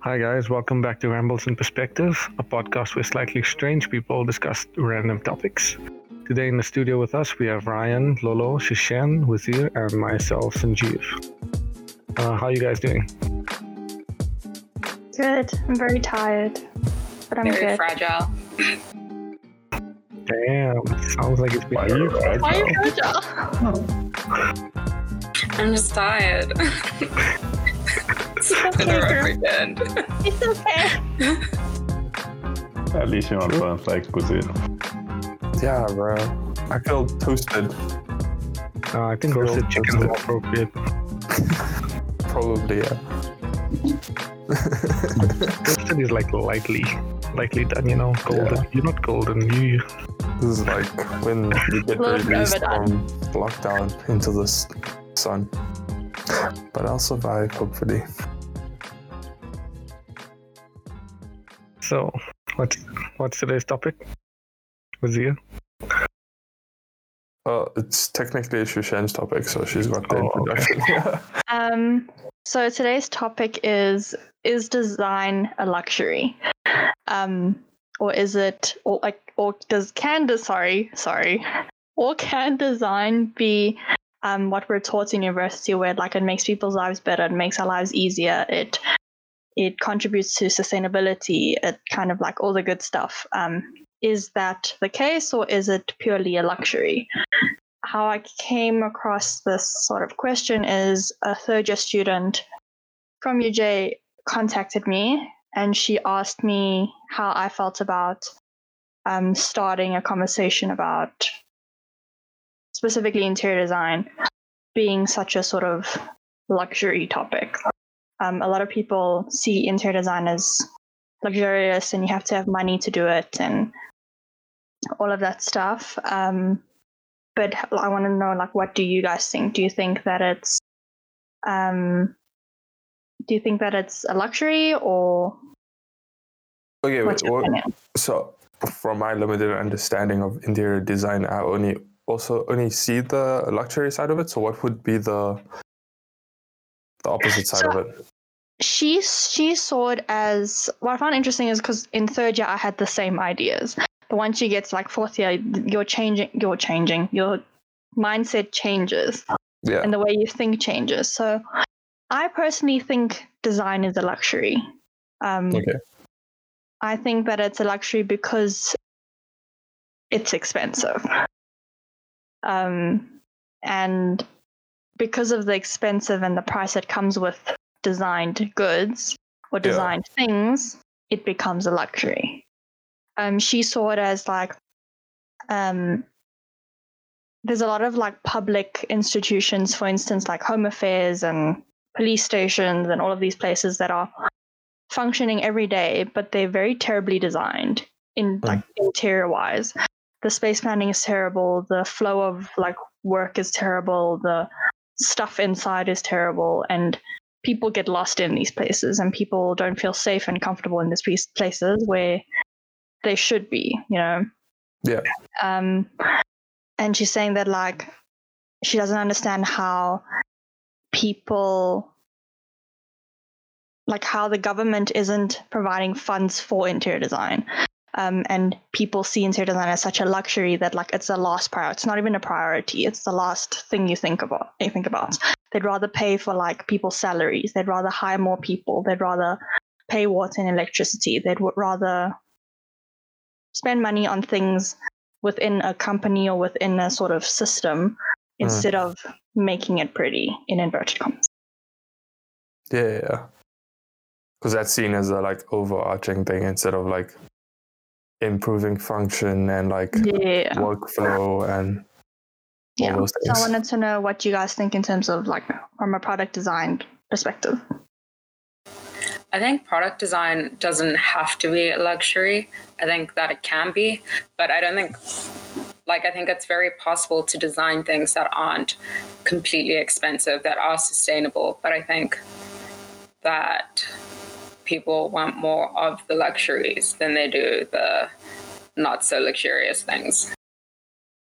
Hi, guys. Welcome back to Rambles in Perspective, a podcast where slightly strange people discuss random topics. Today in the studio with us, we have Ryan, Lolo, Shishan, Wazir, and myself, Sanjeev. Uh, how are you guys doing? Good. I'm very tired, but I'm Very good. fragile. Damn, sounds like it's been Why are you fragile? Why are you fragile? I'm just tired. It's In a rough okay. weekend. It's okay. At least you're not feeling like cuisine. Yeah, bro. I feel toasted. Uh, I think Cool. roasted chicken is more appropriate. Probably, yeah. Roasted is like lightly, lightly done, you know, golden. You're not golden, you. This is like when you get Little bit released overdone. from lockdown into the sun. But I'll survive, hopefully. So, what's what's today's topic? Wazir? Uh, it's technically Shushan's topic, so she's got the Oh, introduction. Yeah. Um. So today's topic is: Is design a luxury? Um. Or is it, or like, or does can de- sorry, sorry, or can design be um, what we're taught in university, where like it makes people's lives better, it makes our lives easier, it it contributes to sustainability, it kind of like all the good stuff. Um, is that the case, or is it purely a luxury? How I came across this sort of question is a third year student from UJ contacted me and she asked me how I felt about um, starting a conversation about specifically interior design being such a sort of luxury topic. Um, a lot of people see interior design as luxurious and you have to have money to do it and all of that stuff. Um, but I want to know, like, what do you guys think? Do you think that it's, um, do you think that it's a luxury or Okay, wait. What, so, from my limited understanding of interior design, I only also only see the luxury side of it. So, what would be the the opposite side So- of it? She she saw it as what I found interesting is because in third year I had the same ideas, but once you get to like fourth year, you're changing, you're changing, your mindset changes Yeah. and the way you think changes. So, I personally think design is a luxury. Um, Okay. I think that it's a luxury because it's expensive. Um, and because of the expensive and the price that comes with designed goods or Yeah. designed things, it becomes a luxury. Um, she saw it as like, um, there's a lot of like public institutions, for instance, like home affairs and police stations and all of these places that are functioning every day, but they're very terribly designed in like interior wise. The space planning is terrible. The flow of like work is terrible. The stuff inside is terrible, and people get lost in these places, and people don't feel safe and comfortable in these places where they should be. You know. Yeah. Um, and she's saying that like she doesn't understand how people like how the government isn't providing funds for interior design. Um, and people see interior design as such a luxury that like it's the last priority. It's not even a priority. It's the last thing you think about. You think about. They'd rather pay for like people's salaries. They'd rather hire more people. They'd rather pay water and electricity. They'd w- rather spend money on things within a company or within a sort of system instead of making it pretty in inverted commas. Yeah, yeah, yeah. Because that's seen as a like overarching thing instead of like improving function and like Yeah. workflow and all Yeah. those So I wanted to know what you guys think in terms of like from a product design perspective. I think product design doesn't have to be a luxury. I think that it can be, but I don't think, like, I think it's very possible to design things that aren't completely expensive, that are sustainable. But I think that people want more of the luxuries than they do the not so luxurious things.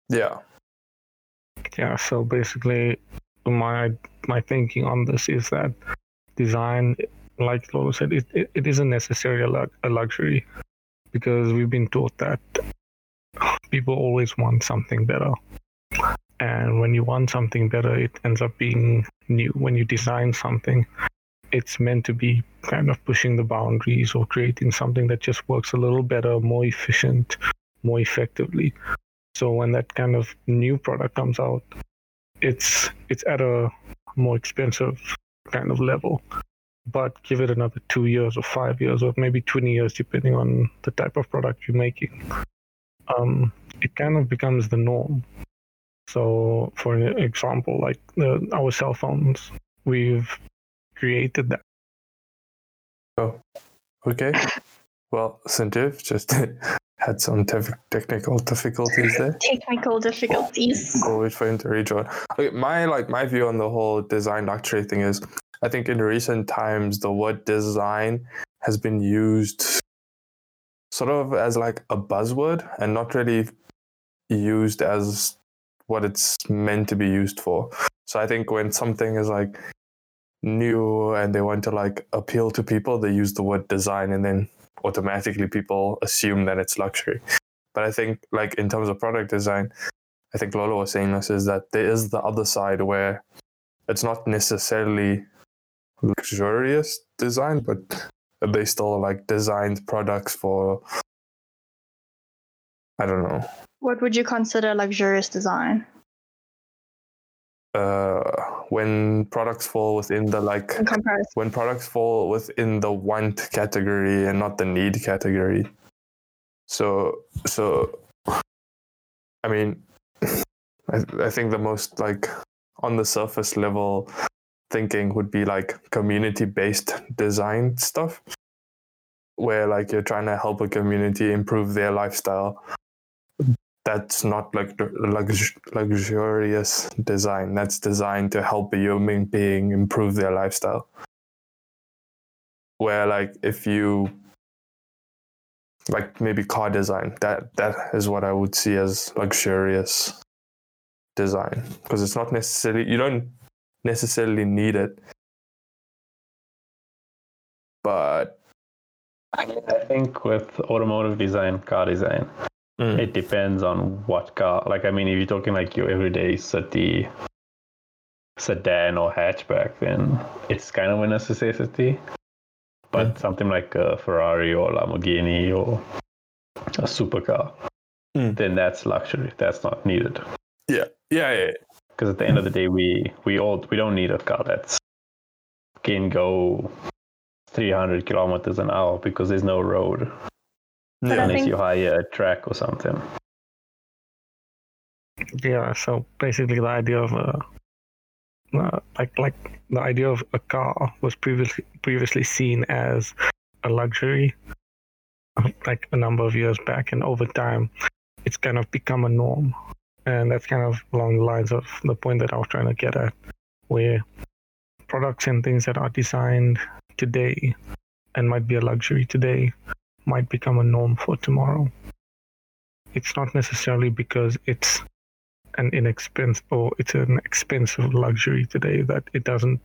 Yeah. Yeah, so basically, my my thinking on this is that design like Lolo said, it, it, it isn't necessarily a, lu- a luxury because we've been taught that people always want something better. And when you want something better, it ends up being new. When you design something, it's meant to be kind of pushing the boundaries or creating something that just works a little better, more efficient, more effectively. So when that kind of new product comes out, it's it's at a more expensive kind of level. But give it another two years or five years or maybe 20 years, depending on the type of product you're making. Um, it kind of becomes the norm. So, for an example, like the, our cell phones, we've created that. Oh, okay. Well, Sanjeev just had some tef- technical difficulties there. Technical difficulties. I'll wait for him to rejoin. Okay, my like my view on the whole design luxury thing is, I think in recent times the word design has been used sort of as like a buzzword and not really used as what it's meant to be used for. So I think when something is like new and they want to like appeal to people, they use the word design and then automatically people assume that it's luxury. But I think like in terms of product design, I think Lolo was saying this is that there is the other side where it's not necessarily luxurious design, but they still like designed products for I don't know. What would you consider luxurious design? Uh, when products fall within the like when products fall within the want category and not the need category. So so I mean I, I think the most like on the surface level thinking would be like community based design stuff where like you're trying to help a community improve their lifestyle that's not like lux- luxurious design. That's designed to help a human being improve their lifestyle. Where like if you like maybe car design that that is what i would see as luxurious design. Because it's not necessarily you don't necessarily need it. But I think with automotive design, car design, mm, it depends on what car. Like, I mean, if you're talking like your everyday city sedan or hatchback, then it's kind of a necessity. But something like a Ferrari or Lamborghini or a supercar, Mm. then that's luxury. That's not needed. yeah yeah yeah Because at the end of the day, we we all we don't need a car that's can go 300 kilometers an hour because there's no road But yeah unless think- you hire a track or something. Yeah, so basically the idea of a uh, like like the idea of a car was previously previously seen as a luxury uh, like a number of years back and over time it's kind of become a norm and that's kind of along the lines of the point that I was trying to get at where products and things that are designed today and might be a luxury today might become a norm for tomorrow it's not necessarily because it's an inexpensive or it's an expensive luxury today that it doesn't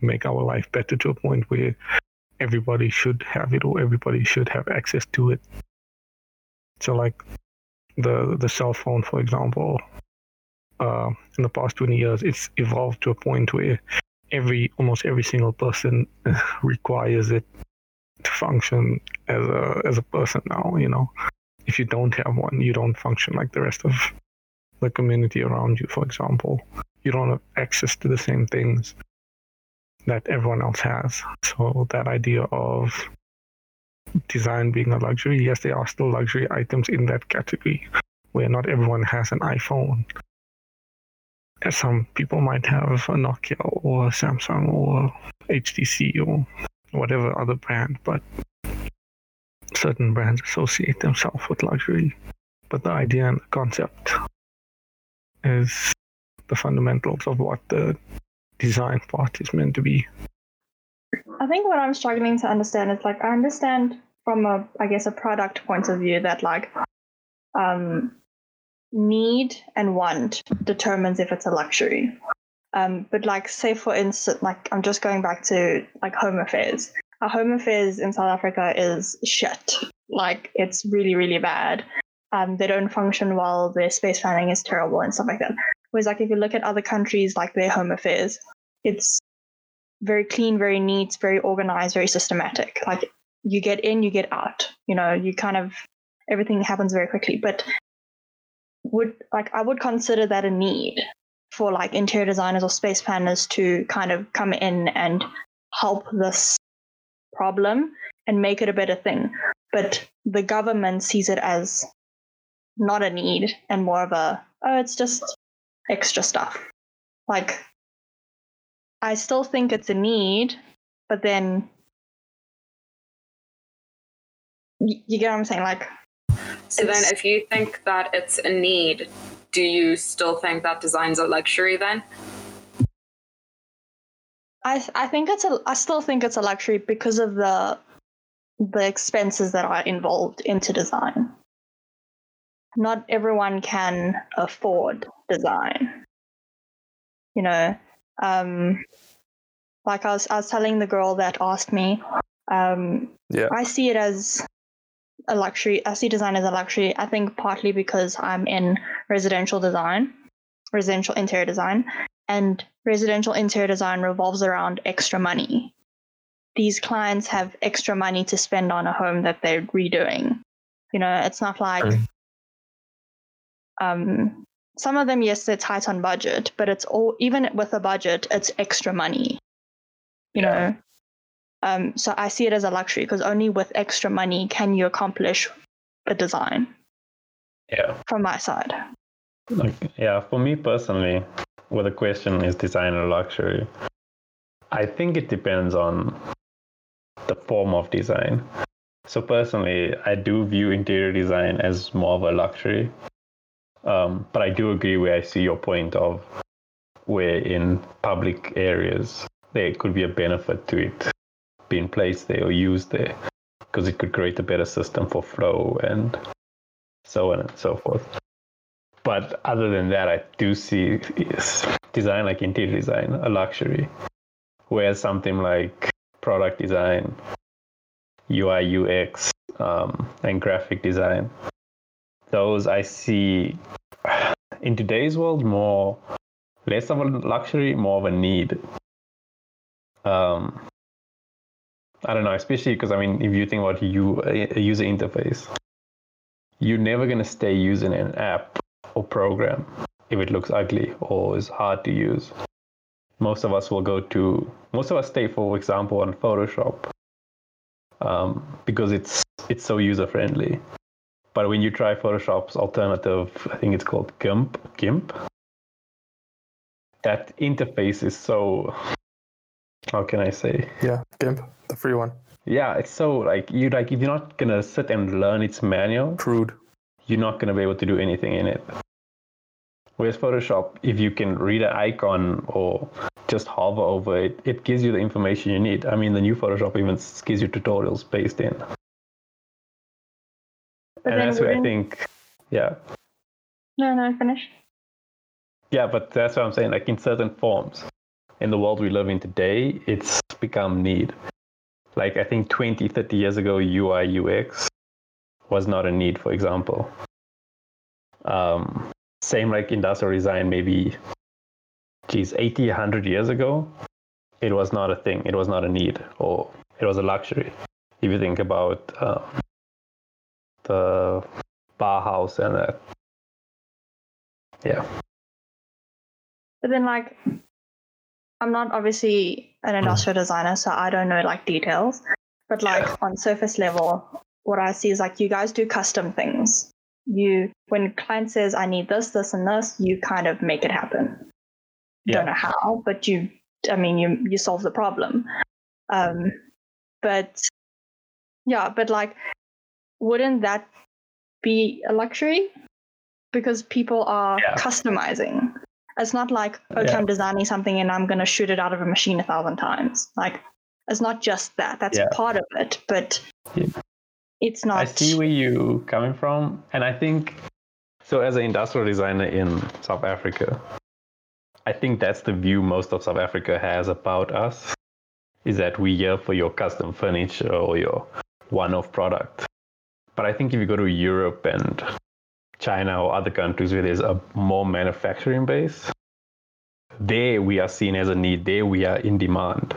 make our life better to a point where everybody should have it or everybody should have access to it. So like the the cell phone, for example, uh, in the past 20 years, it's evolved to a point where every almost every single person requires it to function as a as a person now. You know, if you don't have one, you don't function like the rest of the community around you, for example. You don't have access to the same things that everyone else has. So that idea of design being a luxury, yes, there are still luxury items in that category where not everyone has an iPhone. And Some people might have a Nokia or a Samsung or HTC or whatever other brand, but certain brands associate themselves with luxury. But the idea and the concept is the fundamentals of what the design part is meant to be. I think what I'm struggling to understand is like I understand from a I guess a product point of view that like um need and want determines if it's a luxury. Um, but like, say for instance, like I'm just going back to like home affairs. Our home affairs in South Africa is shit. Like it's really, really bad. Um, they don't function well. Their space planning is terrible and stuff like that. Whereas, like if you look at other countries, like their home affairs, it's very clean, very neat, very organized, very systematic. Like you get in, you get out. You know, you kind of everything happens very quickly. But would like I would consider that a need for like interior designers or space planners to kind of come in and help this problem and make it a better thing. But the government sees it as not a need and more of a oh it's just extra stuff. Like I still think it's a need, but then you get what I'm saying? Like, so then if you think that it's a need, do you still think that design's a luxury then? I I think it's a I still think it's a luxury because of the the expenses that are involved into design. Not everyone can afford design. You know, um, like I was I was telling the girl that asked me, um, Yeah. I see it as a luxury. I see design as a luxury. I think partly because I'm in residential design, residential interior design, and residential interior design revolves around extra money. These clients have extra money to spend on a home that they're redoing. You know, it's not like Mm. um, some of them, yes, they're tight on budget, but it's all even with a budget, it's extra money. You Yeah. know, um, so I see it as a luxury because only with extra money can you accomplish a design. Yeah. From my side, Like, yeah, for me personally, well, the question is design or luxury. I think it depends on the form of design. So personally, I do view interior design as more of a luxury. Um, but I do agree where I see your point of where in public areas there could be a benefit to it being placed there or used there because it could create a better system for flow and so on and so forth. But other than that, I do see design like interior design a luxury, whereas something like product design, UI UX, um, and graphic design, those I see in today's world more less of a luxury, more of a need. Um, I don't know, especially because I mean, if you think about you a user interface, you're never gonna stay using an app or program if it looks ugly or is hard to use. Most of us will go to most of us stay, for example, on Photoshop um, because it's it's so user friendly. But when you try Photoshop's alternative, I think it's called GIMP. GIMP. That interface is so. How can I say? Yeah, GIMP, the free one. Yeah, it's so like you like if you're not gonna sit and learn its manual, Crude. you're not going to be able to do anything in it. Whereas Photoshop, if you can read an icon or just hover over it, it gives you the information you need. I mean, the new Photoshop even gives you tutorials based in. but and that's where I think, yeah, no, no, finish. yeah, but that's what I'm saying. Like in certain forms, in the world we live in today, it's become need. Like I think 20, 30 years ago, UI UX was not a need, for example. Um, same like industrial design, maybe, geez, 80, 100 years ago, it was not a thing. It was not a need, or it was a luxury. If you think about uh, the Bauhaus and that. Yeah. But then, like, I'm not obviously an industrial designer, so I don't know like details. But like on surface level, what I see is like you guys do custom things. You, when client says I need this, this, and this, you kind of make it happen. Yeah. Don't know how, but you, I mean, you you solve the problem. Um, but yeah, but like, wouldn't that be a luxury? Because people are Yeah. customizing. It's not like, okay, Yeah. I'm designing something and I'm going to shoot it out of a machine a thousand times. Like, it's not just that. That's Yeah. part of it, but Yeah. it's not. I see where you coming from, and I think so. As an industrial designer in South Africa, I think that's the view most of South Africa has about us is that we here for your custom furniture or your one-off product. But I think if you go to Europe and China or other countries where there's a more manufacturing base, there we are seen as a need. There we are in demand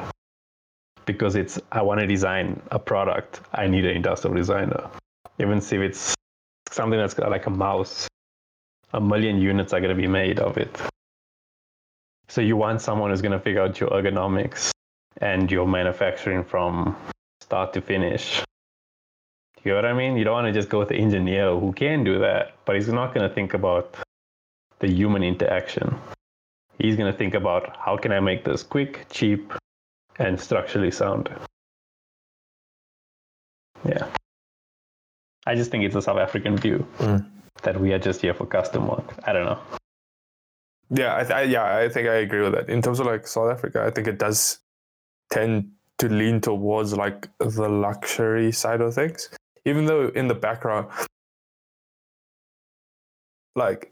because it's I want to design a product. I need an industrial designer, even if it's something that's got like a mouse. A million units are going to be made of it. So you want someone who's going to figure out your ergonomics and your manufacturing from start to finish. You know what I mean? You don't want to just go with the engineer who can do that, but he's not going to think about the human interaction. He's going to think about how can I make this quick, cheap, and structurally sound. Yeah. I just think it's a South African view Mm. that we are just here for custom work. I don't know. Yeah, I, th- I yeah, I think I agree with that. In terms of like South Africa, I think it does tend to lean towards like the luxury side of things, even though in the background, like,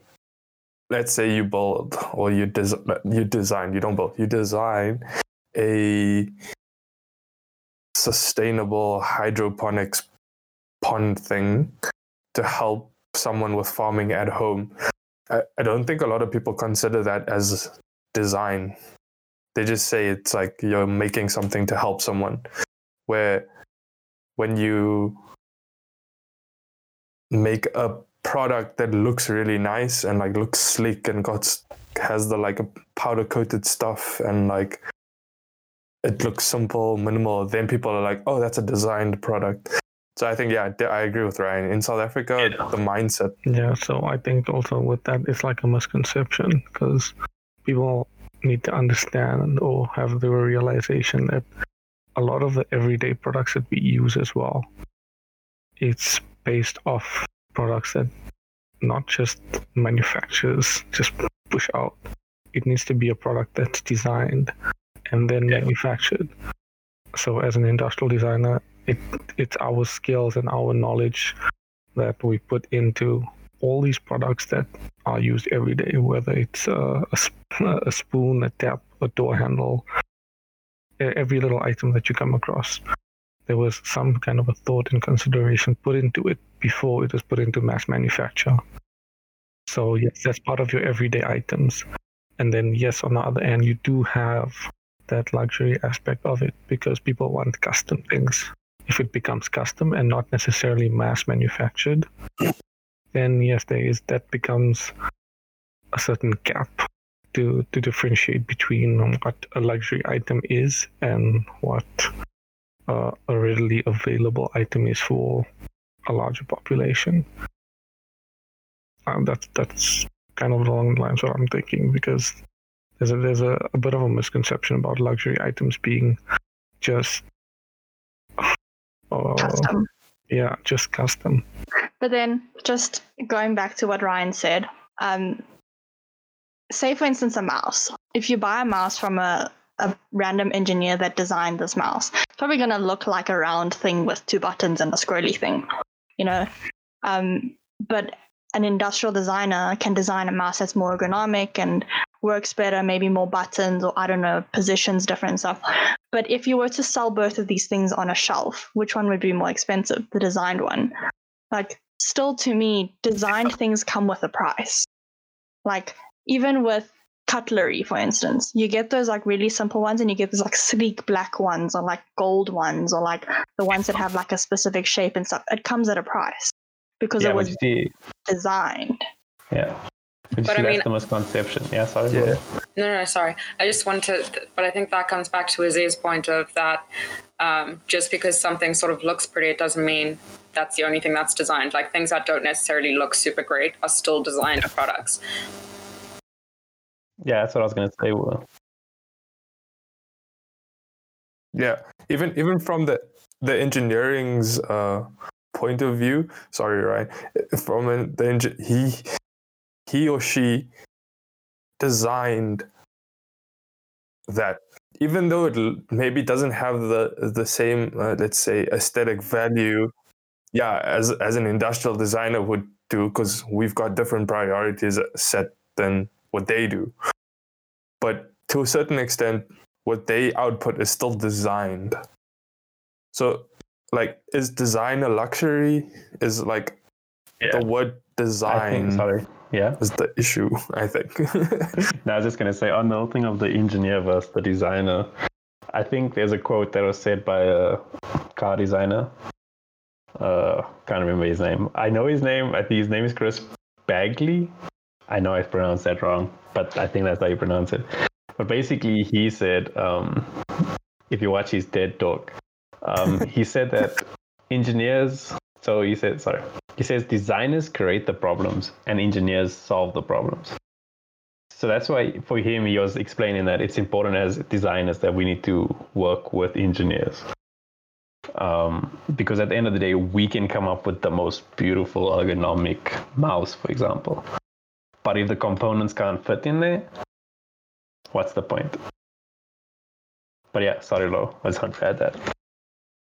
let's say you build or you des- you design, you don't build, you design a sustainable hydroponics pond thing to help someone with farming at home. I, I don't think a lot of people consider that as design. They just say it's like you're making something to help someone. Where when you make a product that looks really nice and like looks sleek and got has the like a powder coated stuff and like it looks simple, minimal, then people are like, oh, that's a designed product. So I think yeah, I agree with Ryan. In South Africa, the mindset Yeah, so I think also with that, it's like a misconception because people need to understand or have the realization that a lot of the everyday products that we use as well, it's based off products that not just manufacturers just push out. It needs to be a product that's designed and then Yeah. manufactured. So as an industrial designer, it it's our skills and our knowledge that we put into all these products that are used every day, whether it's a, sp- a spoon, a tap, a door handle, every little item that you come across. There was some kind of a thought and consideration put into it before it was put into mass manufacture. So, yes, that's part of your everyday items. And then, yes, on the other end, you do have that luxury aspect of it because people want custom things. If it becomes custom and not necessarily mass manufactured, then yes, there is that becomes a certain gap to to differentiate between what a luxury item is and what uh, a readily available item is for a larger population. Um, that's that's kind of along the lines what I'm thinking because there's a there's a, a bit of a misconception about luxury items being just uh, Custom. yeah just custom But then, just going back to what Ryan said, um, say for instance a mouse. If you buy a mouse from a, a random engineer that designed this mouse, it's probably going to look like a round thing with two buttons and a scrolly thing, you know. Um, but an industrial designer can design a mouse that's more ergonomic and works better, maybe more buttons or I don't know, positions different stuff. But if you were to sell both of these things on a shelf, which one would be more expensive? The designed one. Like, still to me, designed things come with a price. Like, even with cutlery, for instance, you get those like really simple ones and you get those like sleek black ones or like gold ones or like the ones that have like a specific shape and stuff. It comes at a price because yeah, it was you see, designed. yeah. But, But see, I that's mean- the misconception. Yeah, sorry. Yeah. No, no, no, sorry. I just wanted to, but I think that comes back to Aziz's point of that um, just because something sort of looks pretty, it doesn't mean that's the only thing that's designed. Like things that don't necessarily look super great are still designed products. Yeah, that's what I was gonna say. Will. Yeah, even even from the the engineering's uh, point of view. Sorry, right? From an- the engi- he he or she designed that, even though it maybe doesn't have the the same uh, let's say aesthetic value. Yeah, as as an industrial designer would do, because we've got different priorities set than what they do. but to a certain extent, what they output is still designed. So, like, is design a luxury? Is like Yeah. the word design think, sorry. Yeah. is the issue, I think. No, I was just gonna say on the whole thing of the engineer versus the designer. I think there's a quote that was said by a car designer. Uh, can't remember his name. I know his name. I think his name is Chris Bagley. I know I've pronounced that wrong, but I think that's how you pronounce it. But basically, he said, um, if you watch his TED talk, um, he said that engineers. So he said, sorry, he says designers create the problems and engineers solve the problems. So that's why for him he was explaining that it's important as designers that we need to work with engineers. Um, because at the end of the day, we can come up with the most beautiful ergonomic mouse, for example. But if the components can't fit in there, what's the point? But yeah, sorry, Lo, I just want to add that.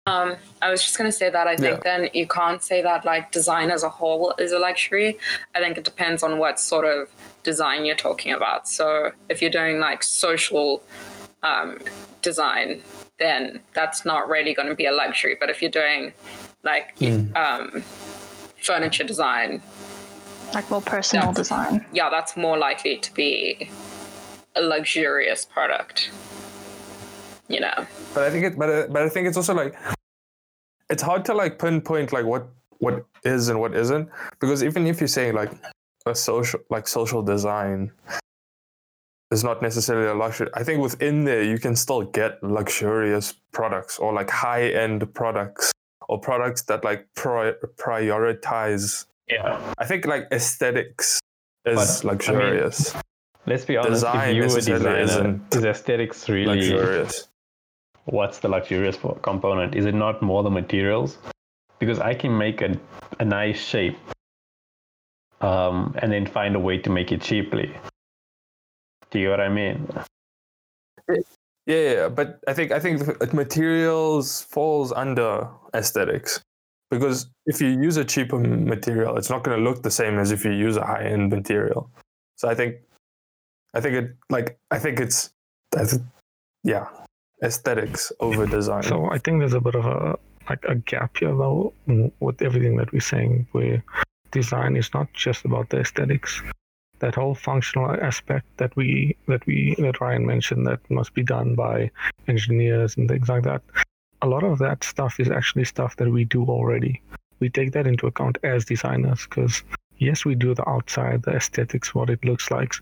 Um, I was just gonna say that I think then you can't say that like design as a whole is a luxury. I think it depends on what sort of design you're talking about. So if you're doing like social um, design, then that's not really going to be a luxury. But if you're doing like um, furniture design, Like more personal Yeah. design. yeah, that's more likely to be a luxurious product. You know. but I think it, but I- but I think it's also like it's hard to like pinpoint like what what is and what isn't because even if you're saying like a social like social design is not necessarily a luxury. I think within there you can still get luxurious products or like high end products or products that like pri- prioritize. Yeah. I think like aesthetics is But, I mean, luxurious. Let's be honest, Design if you were designer, isn't is aesthetics really luxurious. what's the luxurious component? Is it not more the materials? Because I can make a, a nice shape um, and then find a way to make it cheaply. Do you get what I mean? Yeah, yeah, but I think I think the materials falls under aesthetics because if you use a cheaper material, it's not going to look the same as if you use a high end material. So I think, I think it like I think it's, I yeah, aesthetics over design. So I think there's a bit of a like a gap here though with everything that we're saying where design is not just about the aesthetics. That whole functional aspect that we that we that Ryan mentioned that must be done by engineers and things like that. A lot of that stuff is actually stuff that we do already. We take that into account as designers because yes, we do the outside, the aesthetics, what it looks like,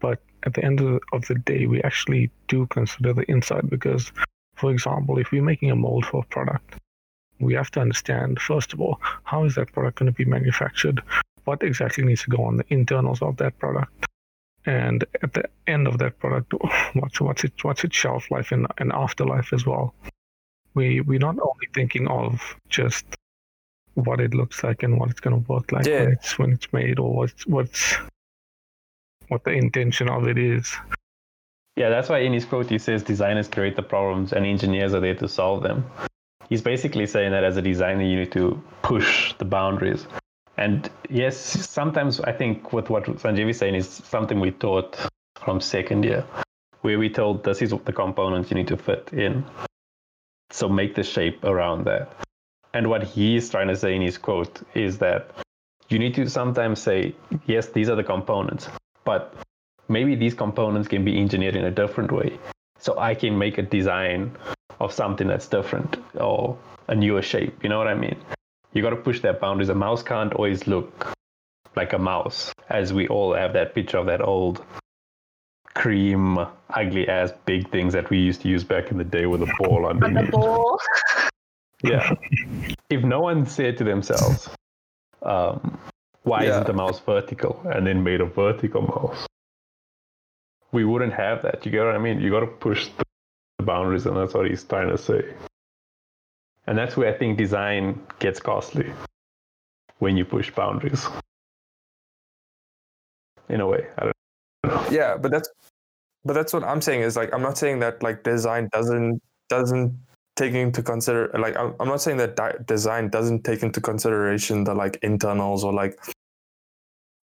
but at the end of the, day, we actually do consider the inside because for example, if we're making a mold for a product, we have to understand, first of all, how is that product going to be manufactured? What exactly needs to go on the internals of that product? And at the end of that product, what's what's it what's its shelf life and, and afterlife as well? We we're not only thinking of just what it looks like and what it's going to work like Yeah. when it's when it's made or what's what's what the intention of it is. Yeah, that's why in his quote he says designers create the problems and engineers are there to solve them. He's basically saying that as a designer you need to push the boundaries. And yes, sometimes I think with what Sanjeev is saying is something we taught from second year, where we told this is the components you need to fit in. So make the shape around that. And what he's trying to say in his quote is that you need to sometimes say, yes, these are the components, but maybe these components can be engineered in a different way. So I can make a design of something that's different or a newer shape. You know what I mean? You got to push that boundaries. A mouse can't always look like a mouse, as we all have that picture of that old cream, ugly ass big things that we used to use back in the day with a ball On the underneath. ball. Yeah. if no one said to themselves, um, why Yeah. isn't the mouse vertical and then made a vertical mouse? We wouldn't have that. You get what I mean? You got to push the the boundaries, and that's what he's trying to say. And that's where I think design gets costly when you push boundaries. In a way, I don't yeah but that's but that's what i'm saying is like i'm not saying that like design doesn't doesn't take into consider like i'm, I'm not saying that di- design doesn't take into consideration the like internals or like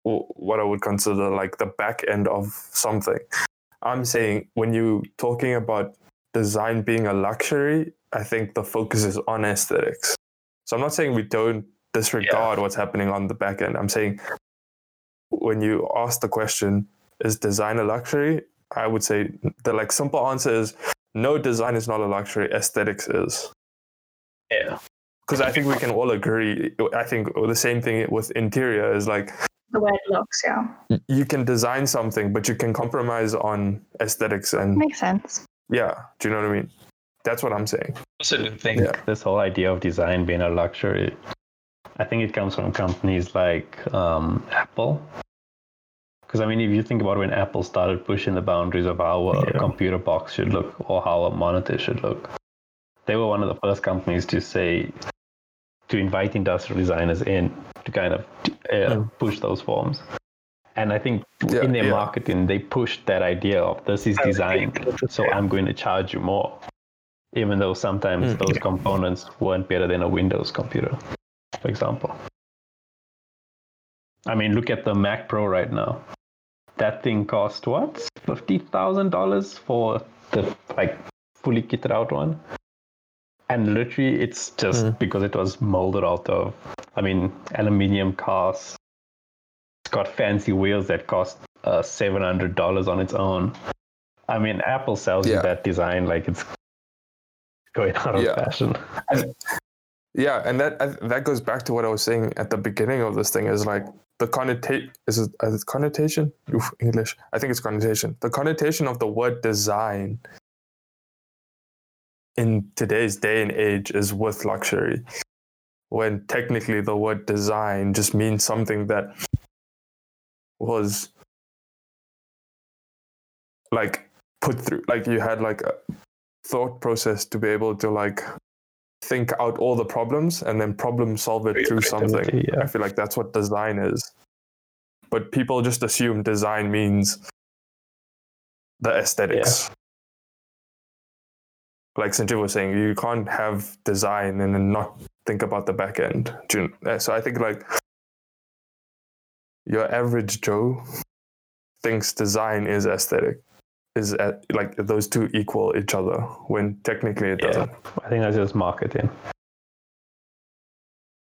w- what i would consider like the back end of something I'm saying when you talking about design being a luxury, I think the focus is on aesthetics. So I'm not saying we don't disregard what's happening on the back end. I'm saying when you ask the question, is design a luxury? I would say the like simple answer is no design is not a luxury, aesthetics is. Yeah. Because I think we can all agree. I think the same thing with interior is like The way it looks, yeah. you can design something, but you can compromise on aesthetics and Makes sense. yeah. Do you know what I mean? That's what I'm saying. also do think Yeah. this whole idea of design being a luxury, I think it comes from companies like um, Apple. Because I mean, if you think about when Apple started pushing the boundaries of how a Yeah. computer box should look or how a monitor should look, they were one of the first companies to say to invite industrial designers in to kind of uh, push those forms. And I think Yeah, in their yeah. marketing, they pushed that idea of this is design, so I'm going to charge you more, even though sometimes Mm, those components weren't better than a Windows computer, for example. I mean, look at the Mac Pro right now. That thing cost what? Fifty thousand dollars for the like fully kitted out one. And literally, it's just Mm. because it was molded out of, I mean, aluminium cast. It's got fancy wheels that cost uh, seven hundred dollars on its own. I mean, Apple sells you that design like it's going out of Yeah. fashion. Yeah, and that that goes back to what I was saying at the beginning of this thing is like the connotation is it, is it connotation? Oof, English. I think it's connotation. The connotation of the word design in today's day and age is with luxury when technically the word design just means something that was like put through like you had like a thought process to be able to like think out all the problems and then problem solve it through something. Yeah. I feel like that's what design is. But people just assume design means the aesthetics. Like Sanjay was saying, you can't have design and then not think about the back end. Uh, So I think like your average Joe thinks design is aesthetic. Is at, like those two equal each other when technically it Yeah. doesn't. I think that's just marketing.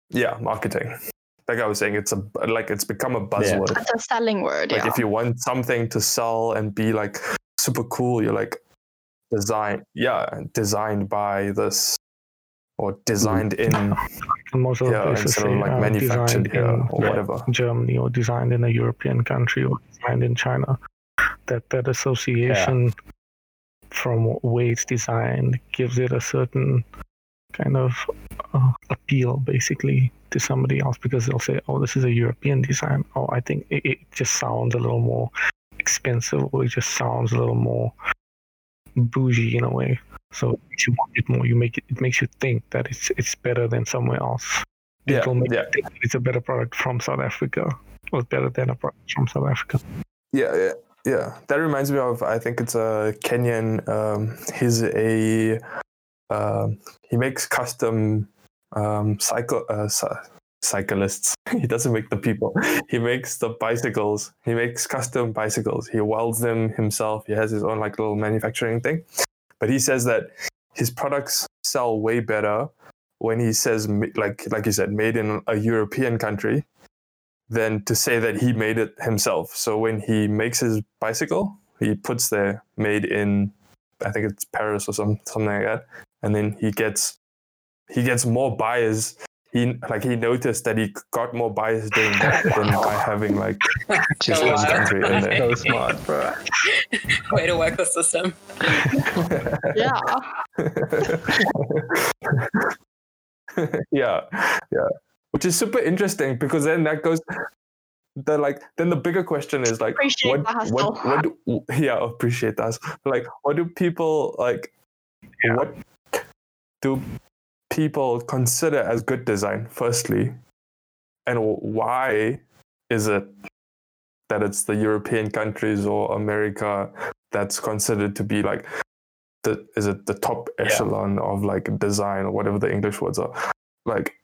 Yeah, marketing. Like I was saying, it's a like it's become a buzzword. It's a selling word, Like yeah. if you want something to sell and be like super cool, you're like design, yeah, designed by this or designed in And most of yeah places instead of like uh, manufactured here or yeah. whatever. Germany or designed in a European country or designed in China. That that association from way it's designed gives it a certain kind of uh, appeal, basically, to somebody else because they'll say, "Oh, this is a European design." Oh, I think it, it just sounds a little more expensive, or it just sounds a little more bougie in a way. So it makes you want it more. You make it. It makes you think that it's it's better than somewhere else. Yeah, It'll make yeah. you think it's a better product from South Africa or better than a product from South Africa. Yeah, yeah, yeah. That reminds me of I think it's a Kenyan. Um, he's a um, he makes custom um, cycle uh, cyclists. he doesn't make the people. He makes the bicycles. He makes custom bicycles. He welds them himself. He has his own like little manufacturing thing. But he says that his products sell way better when he says like like you said made in a European country than to say that he made it himself. So when he makes his bicycle, he puts the made in I think it's Paris or some something like that. And then he gets he gets more buyers. He like he noticed that he got more buyers doing that than by having like his Chill own out. country in there. So smart, bro. Way to work the system. yeah. yeah, yeah. Which is super interesting because then that goes the like then the bigger question is like Appreciate what the hustle. what what do, yeah appreciate us like what do people like yeah. what do people consider as good design firstly and why is it that it's the European countries or America that's considered to be like the is it the top echelon of like design or whatever the English words are like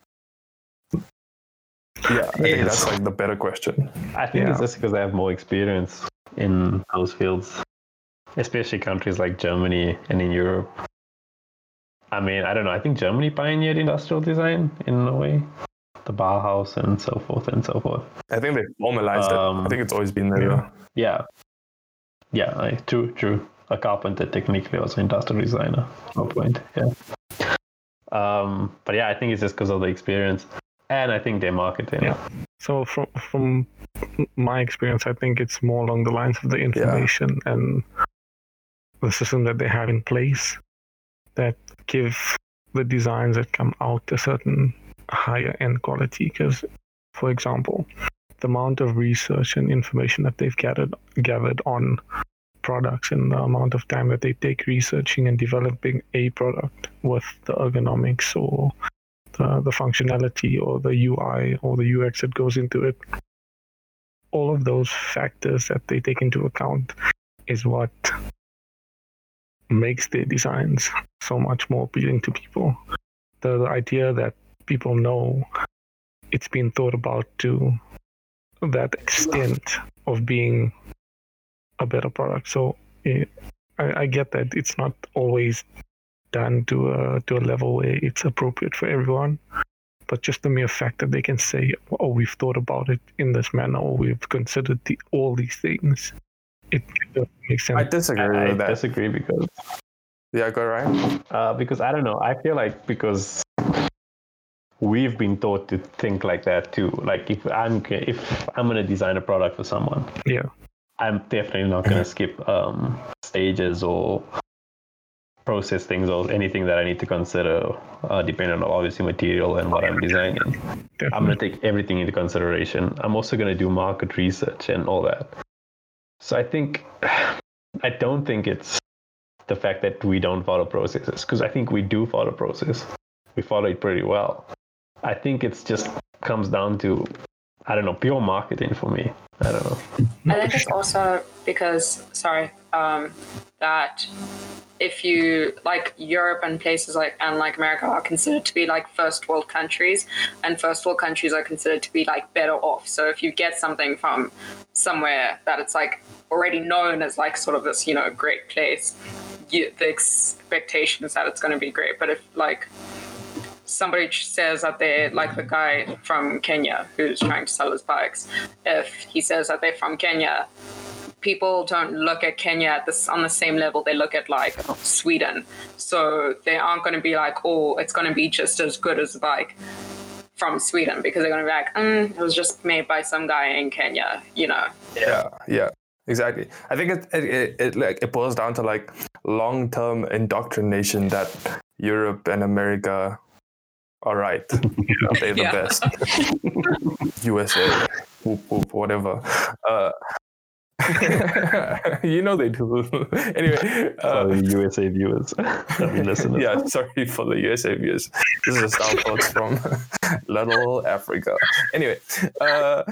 yeah I think that's like the better question I think Yeah. it's just because they have more experience in those fields. especially countries like Germany and in Europe. I mean, I don't know. I think Germany pioneered industrial design in a way, the Bauhaus and so forth and so forth. I think they formalized Um, it. I think it's always been there. Yeah, yeah, yeah. I, true, true. A carpenter technically was an industrial designer. No point. Yeah. Um, but yeah, I think it's just because of the experience, and I think their marketing. Yeah. So from from my experience, I think it's more along the lines of the information and the system that they have in place that give the designs that come out a certain higher end quality. Because, for example, the amount of research and information that they've gathered gathered on products and the amount of time that they take researching and developing a product with the ergonomics or the, the functionality or the UI or the UX that goes into it. All of those factors that they take into account is what makes their designs so much more appealing to people. The, the idea that people know it's been thought about to that extent of being a better product. So eh, I, I get that it's not always done to a to a level where it's appropriate for everyone. But just the mere fact that they can say, "Oh, we've thought about it in this manner, or we've considered the, all these things," it kind of makes sense. I disagree I, I that. disagree because Yeah, go right. uh, because I don't know. I feel like because we've been taught to think like that too. Like if I'm if I'm gonna design a product for someone, yeah, I'm definitely not gonna skip um, stages or process things or anything that I need to consider, uh, depending on obviously material and what I'm designing. I'm gonna take everything into consideration. I'm also gonna do market research and all that. So I think I don't think it's the fact that we don't follow processes because I think we do follow process. We follow it pretty well. I think it's just comes down to I don't know pure marketing for me. I don't know. I think it's also because, sorry, um, that if you like Europe and places like and like America are considered to be like first world countries, and first world countries are considered to be like better off. So if you get something from somewhere that it's like already known as like sort of this you know great place, you, the expectation is that it's going to be great. But if like somebody says that they're like the guy from Kenya who's trying to sell his bikes, if he says that they're from Kenya, people don't look at Kenya this on the same level they look at like Sweden. So they aren't going to be like, oh, it's going to be just as good as the bike from Sweden because they're going to be like, mm, it was just made by some guy in Kenya, you know. Yeah, yeah, exactly. I think it it, it, it like it boils down to like long term indoctrination that Europe and America are right. They're the best. USA, whoop, whoop, whatever. Uh, you know they do. anyway, uh, For the USA viewers, listeners. yeah, sorry for the USA viewers. This is a Star Fox from Little Africa. Anyway, uh,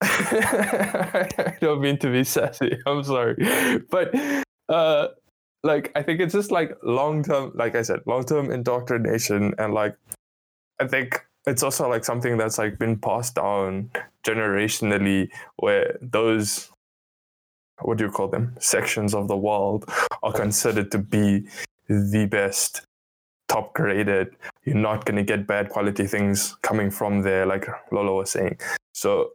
I don't mean to be sassy. I'm sorry, but uh, like I think it's just like long term. Like I said, long term indoctrination, and like I think it's also like something that's like been passed down generationally, where those what do you call them sections of the world are considered to be the best top graded. You're not going to get bad quality things coming from there like lolo was saying. So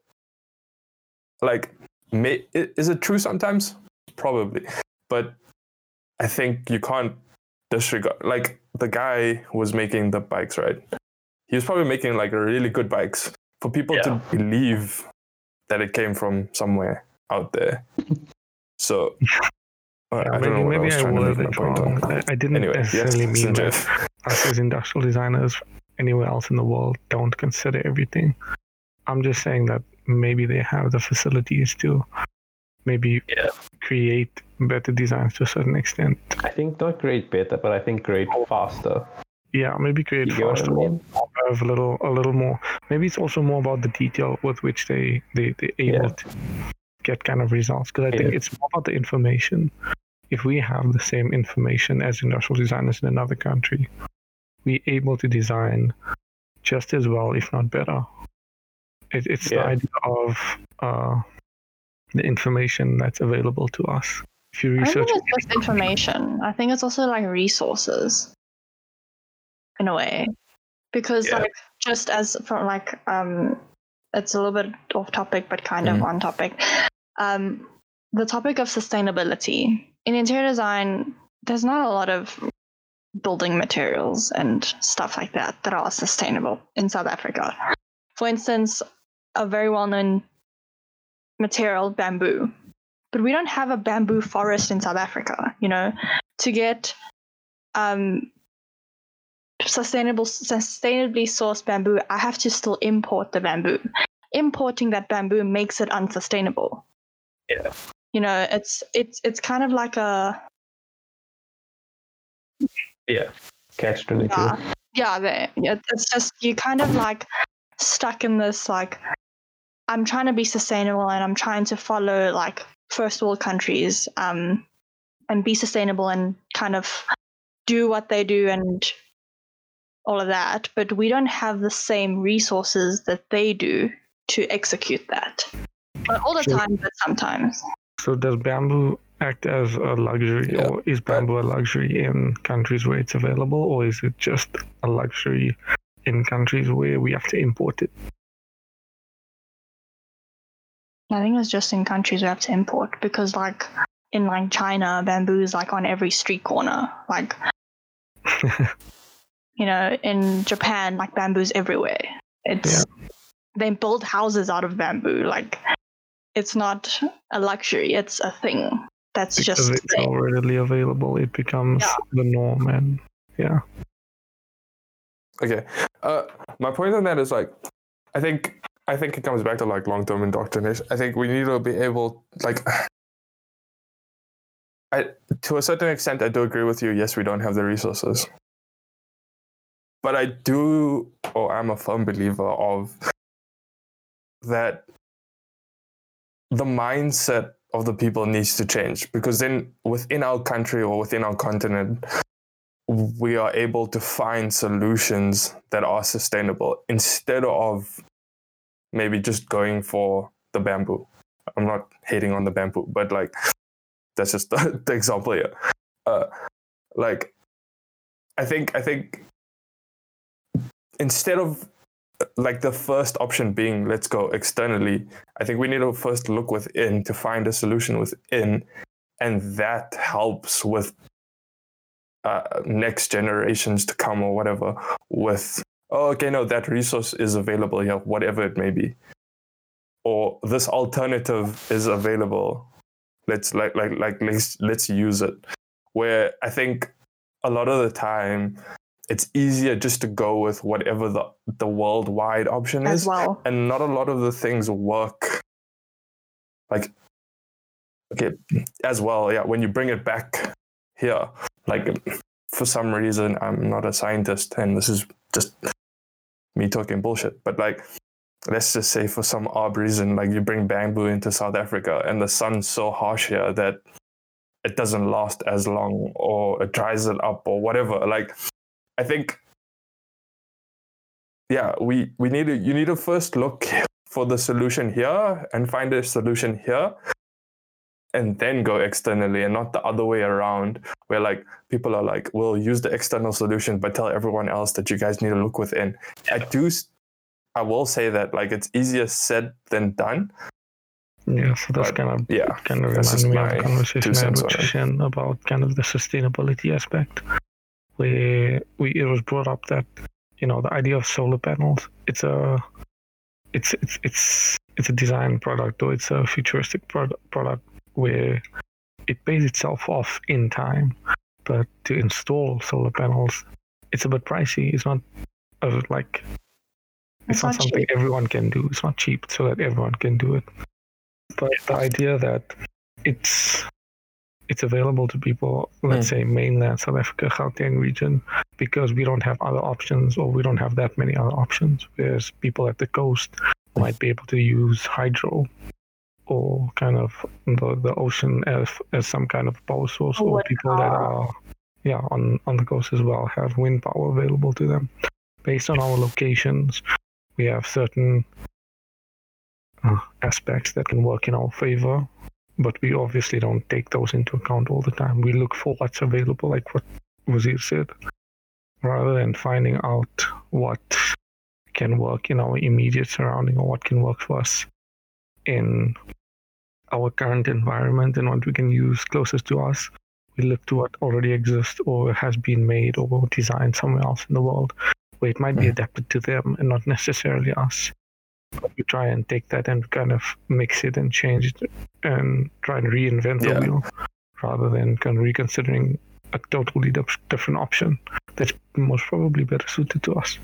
like may, is it true sometimes? Probably. But i think you can't disregard like the guy was making the bikes right he was probably making like really good bikes for people to believe that it came from somewhere out there so uh, Yeah, I don't know what I was I trying to make my point wrong. on. I, I didn't Anyway, yes, necessarily mean that Sanjeev. us as industrial designers anywhere else in the world don't consider everything. I'm just saying that maybe they have the facilities to maybe Yeah. create better designs to a certain extent. I think not create better, but I think create faster. Yeah, maybe create You what I faster, mean? have a little, a little more. Maybe it's also more about the detail with which they they they able Yeah. to get kind of results. Because I think Yeah. it's more about the information. If we have the same information as industrial designers in another country, we able to design just as well, if not better. It, it's the idea of uh, the information that's available to us. if you I research think it's just information. I think it's also like resources, in a way, because Yeah. like just as from like um, it's a little bit off topic, but kind Mhm. of on topic. Um, the topic of sustainability in interior design, there's not a lot of building materials and stuff like that that are sustainable in South Africa. For instance, a very well-known material, bamboo but we don't have a bamboo forest in South Africa. You know, to get um, sustainable, sustainably sourced bamboo, I have to still import the bamboo. Importing that bamboo makes it unsustainable. Yeah. You know, it's it's it's kind of like a yeah Catch twenty two. yeah, yeah. Yeah, it's just you kind of like stuck in this like I'm trying to be sustainable and I'm trying to follow like first world countries um and be sustainable and kind of do what they do and all of that, but we don't have the same resources that they do to execute that. Not all the Sure. time, but sometimes. So does bamboo act as a luxury, Yeah, or is bamboo a luxury in countries where it's available, or is it just a luxury in countries where we have to import it? I think it's just in countries we have to import because, like, in like China, bamboo is like on every street corner. Like, you know, in Japan, like bamboo's everywhere. It's they build houses out of bamboo. Like, it's not a luxury; it's a thing. That's because just it's there. all readily available, it becomes Yeah. the norm, and yeah, Okay. Uh, my point on that is like, I think I think it comes back to like long term indoctrination. I think we need to be able like. I, to a certain extent, I do agree with you. Yes, we don't have the resources, but I do, or I'm a firm believer of that. The mindset of the people needs to change because then within our country or within our continent, we are able to find solutions that are sustainable instead of maybe just going for the bamboo. I'm not hating on the bamboo, but like that's just the, the example here. Uh, like I think I think instead of like the first option being let's go externally, I think we need to first look within to find a solution within, and that helps with uh, next generations to come or whatever with oh okay no that resource is available here whatever it may be. Or this alternative is available. Let's like like like let's let's use it. Where i think a lot of the time it's easier just to go with whatever the the worldwide option as is. well. and not a lot of the things work. Like okay as well yeah when you bring it back here like for some reason i'm not a scientist and this is just me talking bullshit but like let's just say for some odd reason like you bring bamboo into south africa and the sun's so harsh here that it doesn't last as long or it dries it up or whatever like i think yeah we we need to you need to first look for the solution here and find a solution here and then go externally and not the other way around where like people are like we'll use the external solution but tell everyone else that you guys need to look within i do i will say that like it's easier said than done yeah. So that's But, kind of yeah kind of reminds me of the conversation I had with. Shen about kind of the sustainability aspect, where we it was brought up that you know the idea of solar panels it's a it's it's it's it's a design product or it's a futuristic product product where it pays itself off in time, but to install solar panels it's a bit pricey. It's not uh, like it's, It's not, not something cheap. everyone can do. It's not cheap, so that everyone can do it. But the idea that it's it's available to people, let's say mainland South Africa, Gauteng region, because we don't have other options or we don't have that many other options. Whereas people at the coast might be able to use hydro or kind of the, the ocean as as some kind of power source, Or people that are yeah on on the coast as well have wind power available to them. Based on our locations, we have certain uh, aspects that can work in our favor but we obviously don't take those into account all the time. We look for what's available, like what Wazir said, rather than finding out what can work in our immediate surrounding or what can work for us in our current environment and what we can use closest to us. We look to what already exists or has been made or designed somewhere else in the world where it might be mm. adapted to them and not necessarily us. But we try and take that and kind of mix it and change it and try and reinvent Yeah. the wheel rather than kind of reconsidering a totally different option that's most probably better suited to us.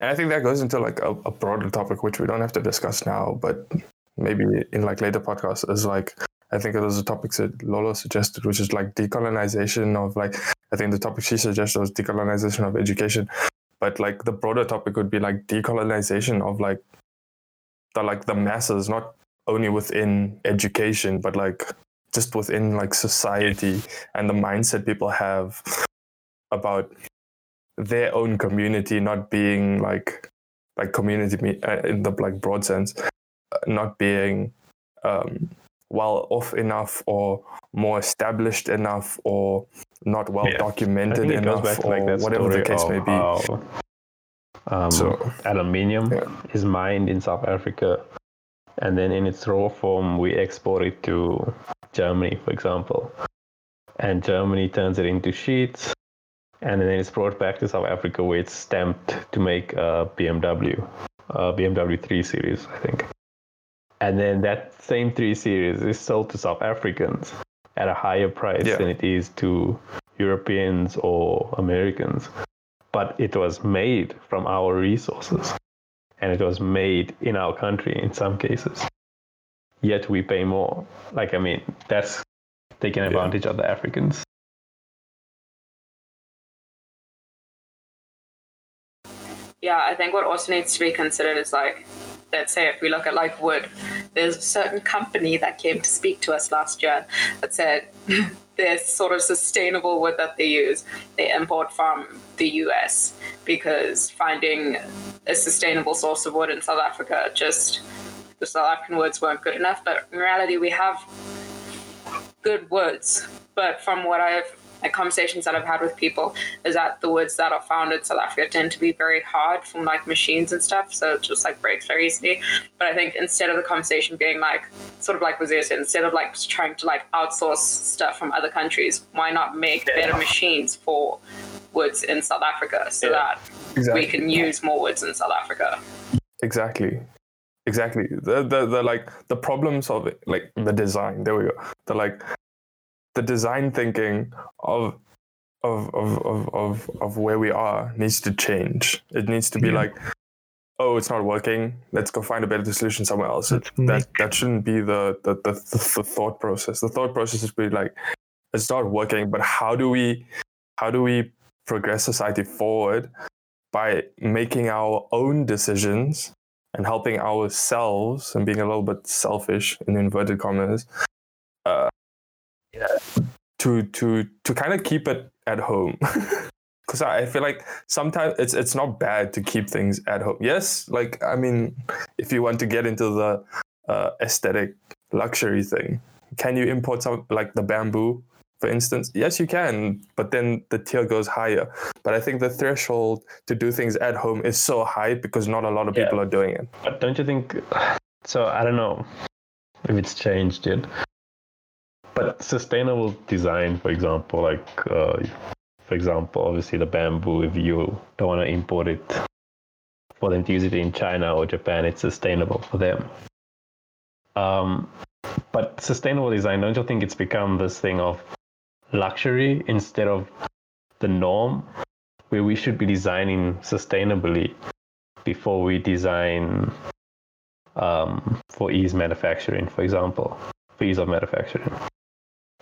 And I think that goes into like a, a broader topic, which we don't have to discuss now, but maybe in like later podcasts is like, I think it was a topic that Lolo suggested, which is like decolonization of like, I think the topic she suggested was decolonization of education. But like the broader topic would be like decolonization of like the like the masses, not only within education, but like just within like society and the mindset people have about their own community not being like like community uh, in the like broad sense uh, not being um, well off enough or more established enough or not well Yeah. Documented think it goes enough or like whatever the case may be how um, So- aluminium Yeah. is mined in South Africa, and then in its raw form we export it to Germany, for example, and Germany turns it into sheets, and then it's brought back to South Africa where it's stamped to make a BMW, a BMW 3 Series, I think. And then that same 3 Series is sold to South Africans at a higher price Yeah. than it is to Europeans or Americans. But it was made from our resources and it was made in our country in some cases. Yet we pay more. Like, I mean, that's taking advantage of the Africans. Yeah, I think what also needs to be considered is like, let's say if we look at like wood, there's a certain company that came to speak to us last year that said this sort of sustainable wood that they use, they import from the US because finding a sustainable source of wood in South Africa just the South African woods weren't good enough. But in reality, we have good woods. But from what I've like conversations that I've had with people is that the woods that are found in South Africa tend to be very hard from like machines and stuff, so it just like breaks very easily. But I think instead of the conversation being like sort of like Wazir said, instead of like trying to like outsource stuff from other countries, why not make better machines for woods in South Africa so Yeah. that exactly we can use more woods in South Africa? exactly exactly the, the the like the problems of it like the design there we go the like the design thinking of of of of of, of where we are needs to change. It needs to be Yeah. like oh it's not working. Let's go find a better solution somewhere else. Let's that that shouldn't be the the, the the the thought process. The thought process is be like it's not working but how do we how do we progress society forward by making our own decisions and helping ourselves and being a little bit selfish in inverted commas to to to kind of keep it at home because I feel like sometimes it's it's not bad to keep things at home. Yes, like I mean, if you want to get into the uh, aesthetic luxury thing, can you import some like the bamboo, for instance? Yes, you can, but then the tier goes higher. But I think the threshold to do things at home is so high because not a lot of Yeah. people are doing it. But don't you think? So I don't know if it's changed yet. But sustainable design, for example, like uh, for example, obviously the bamboo. If you don't want to import it for them to use it in China or Japan, it's sustainable for them. Um, but sustainable design, don't you think it's become this thing of luxury instead of the norm, where we should be designing sustainably before we design um, for ease manufacturing, for example, for ease of manufacturing.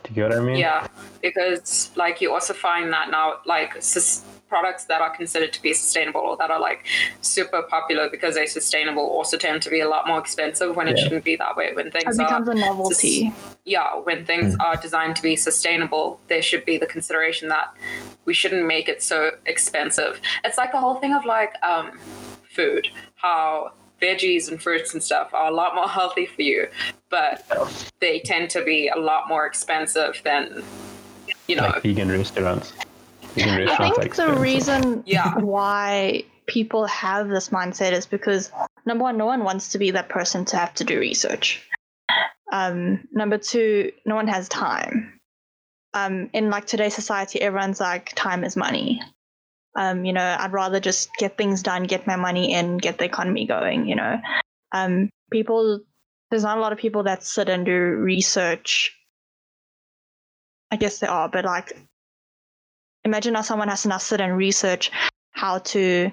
Do you get what I mean? Yeah, because like you also find that now, like sus- products that are considered to be sustainable or that are like super popular because they're sustainable also tend to be a lot more expensive when it shouldn't be that way. When It things are becomes a novelty. yeah, when things are designed to be sustainable, there should be the consideration that we shouldn't make it so expensive. It's like the whole thing of like um, food, how veggies and fruits and stuff are a lot more healthy for you, but they tend to be a lot more expensive than you know. Like vegan restaurants. Vegan I restaurants are think the reason Yeah. why people have this mindset is because number one, no one wants to be that person to have to do research. Um, number two, no one has time. Um, in like today's society, everyone's like, time is money. Um, you know, I'd rather just get things done, get my money in, get the economy going. You know, um, people. There's not a lot of people that sit and do research. I guess there are, but like imagine now someone has to now sit and research how to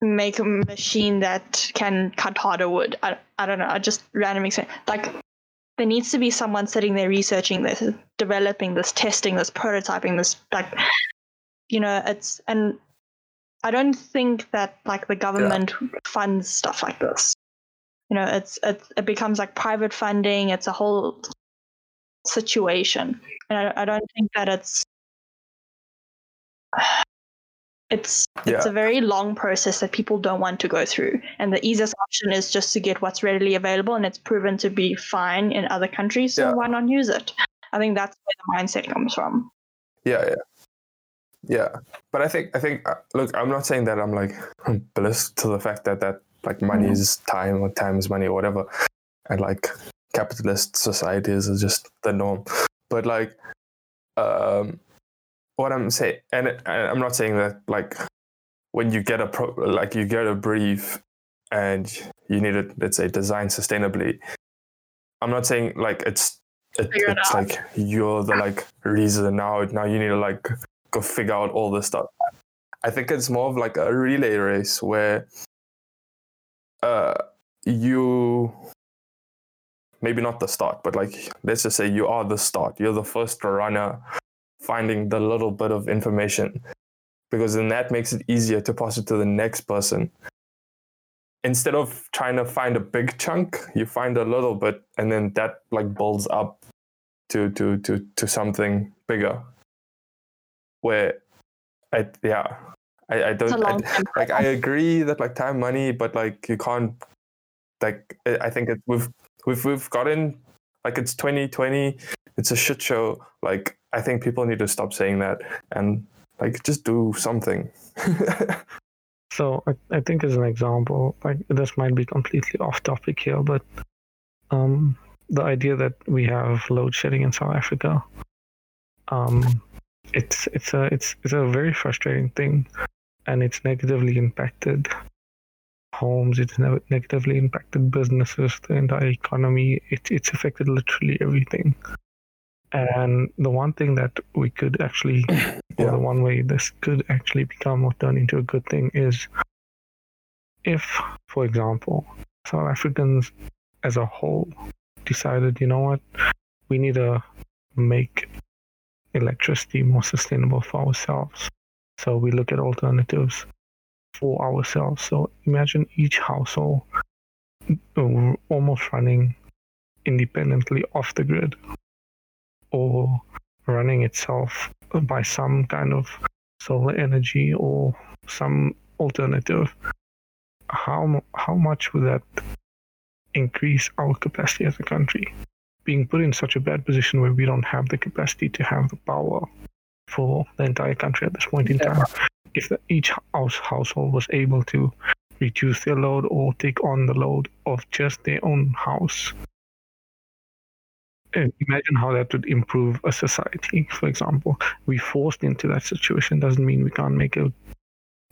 make a machine that can cut harder wood. I, I don't know. I just randomly say like there needs to be someone sitting there researching this, developing this, testing this, prototyping this. Like you know, it's and I don't think that like the government funds stuff like this. You know, it's it's it becomes like private funding. It's a whole situation, and I, I don't think that it's it's it's a very long process that people don't want to go through. And the easiest option is just to get what's readily available, and it's proven to be fine in other countries. So Yeah. why not use it? I think that's where the mindset comes from. Yeah, yeah, yeah. But I think I think uh, look, I'm not saying that I'm like blessed to the fact that that like money Mhm. is time or time is money or whatever, and like capitalist societies is just the norm. But like, um, what I'm saying, and it- I'm not saying that like when you get a pro, like you get a brief and you need it, let's say, designed sustainably. I'm not saying like it's it, it's like you're the like reason now. Now you need to like go figure out all this stuff. I think it's more of like a relay race where uh you maybe not the start, but like let's just say you are the start. You're the first runner finding the little bit of information because then that makes it easier to pass it to the next person. Instead of trying to find a big chunk, you find a little bit and then that like builds up to to to to something bigger. Where I yeah. I, I don't I, like I agree that like time money, but like you can't like I think it, we've we've we've gotten like it's 2020, it's a shit show. Like I think people need to stop saying that and like just do something. So I, I think as an example, like this might be completely off topic here, but um, the idea that we have load shedding in South Africa, um, it's it's a it's it's a very frustrating thing, and it's negatively impacted homes. It's ne- negatively impacted businesses, the entire economy. It, it's affected literally everything. And the one thing that we could actually or the one way this could actually become or turn into a good thing is if, for example, South Africans as a whole decided, you know what, we need to make electricity more sustainable for ourselves. So we look at alternatives for ourselves. So imagine each household uh, almost running independently off the grid or running itself by some kind of solar energy or some alternative, how how much would that increase our capacity as a country? Being put in such a bad position where we don't have the capacity to have the power for the entire country at this point in time. If each house household was able to reduce their load or take on the load of just their own house, imagine how that would improve a society. For example, we forced into that situation doesn't mean we can't make a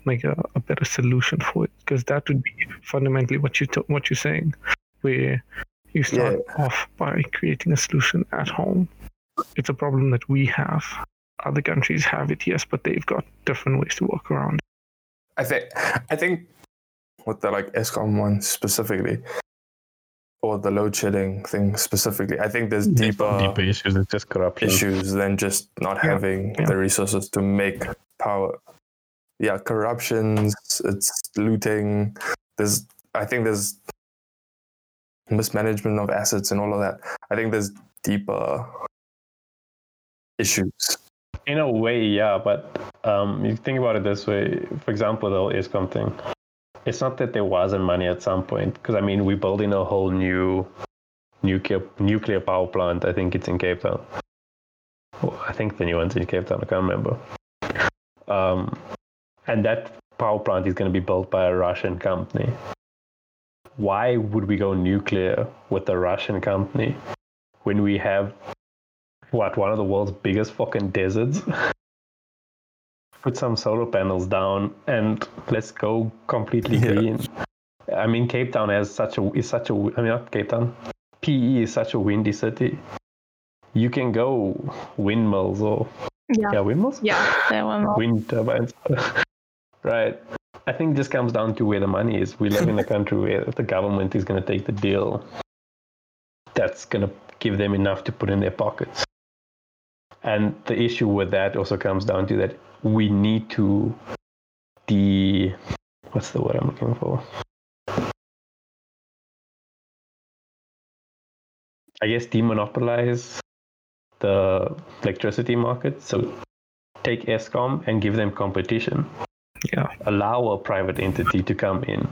make a, a better solution for it because that would be fundamentally what you t- what you're saying, where you start off by creating a solution at home. It's a problem that we have. Other countries have it, yes, but they've got different ways to work around. it. I think I think with the like Eskom one specifically, or the load shedding thing specifically, I think there's deeper deeper issues. It's just corruption. issues than just not Yeah, having yeah. the resources to make power. Yeah, corruptions, it's looting. There's I think there's mismanagement of assets and all of that. I think there's deeper issues. In a way, yeah, but um, you think about it this way. For example, the whole thing. it's not that there wasn't money at some point because I mean we're building a whole new nuclear nuclear power plant. I think it's in Cape Town. I think the new one's in Cape Town. I can't remember. Um, and that power plant is going to be built by a Russian company. Why would we go nuclear with a Russian company when we have what one of the world's biggest fucking deserts? Put some solar panels down and let's go completely Yeah. green. I mean, Cape Town has such a is such a. I mean, not Cape Town. PE is such a windy city. You can go windmills or Yeah. yeah, windmills Yeah, there were more. wind turbines. right. I think this comes down to where the money is. We live in a country where the government is going to take the deal that's going to give them enough to put in their pockets. And the issue with that also comes down to that we need to de what's the word I'm looking for? I guess demonopolize the electricity market. So take Eskom and give them competition. Yeah, Allow a private entity to come in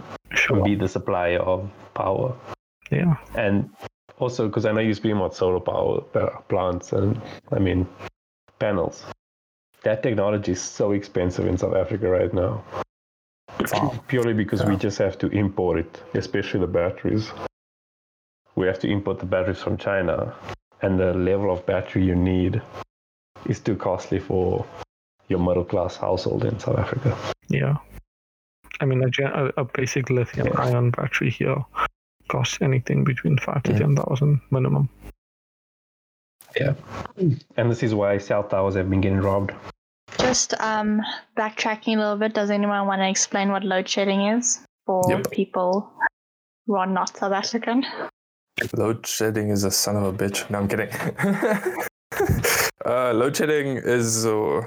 and be the supplier of power. Yeah, And also, because I know you're speaking about solar power uh, plants and I mean panels. That technology is so expensive in South Africa right now. Purely because we just have to import it, especially the batteries. We have to import the batteries from China, and the level of battery you need is too costly for your middle class household in South Africa. yeah. I mean, a, gen- a, a basic lithium ion battery here costs anything between five to Mm. ten thousand minimum. Yeah, and this is why cell towers have been getting robbed. Just um, backtracking a little bit, does anyone want to explain what load shedding is for Yep. people who are not South African? Load shedding is a son of a bitch. No, I'm kidding. uh, load shedding is uh,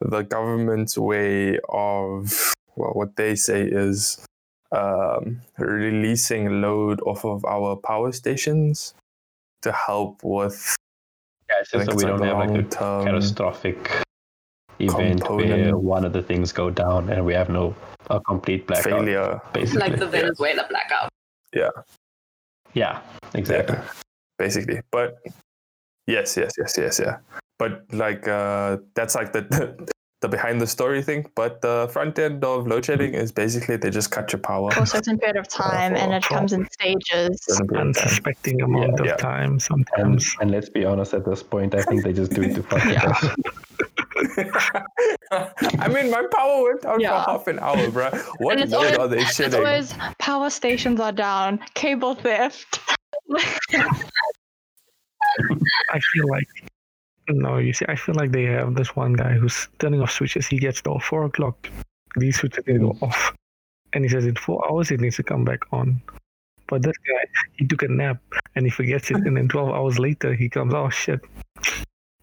the government's way of, well, what they say is um, releasing load off of our power stations to help with Yeah, it's just think so we like don't have like a catastrophic event where one of the things go down and we have no a complete blackout. failure. Basically. Like the Venezuela blackout. Yeah. Yeah, exactly. Yeah, basically. But yes, yes, yes, yes, yeah. But like uh, that's like the the behind the story thing. But the front end of load shedding is basically they just cut your power. For a certain period of uh, time, and it comes in stages. Certain period. Unsuspecting amount Yeah, of yeah. time And, sometimes. and let's be honest, at this point, I think they just do it to fuck Yeah. us. I mean, my power went out Yeah. for half an hour, bro. What And it's load always- are they It's shedding? always power stations are down, cable theft. I feel like no, you see, I feel like they have this one guy who's turning off switches. He gets till four o'clock. These switches they go hmm. off, and he says in four hours it needs to come back on. But this guy, he took a nap and he forgets it, and then twelve hours later he comes, oh shit,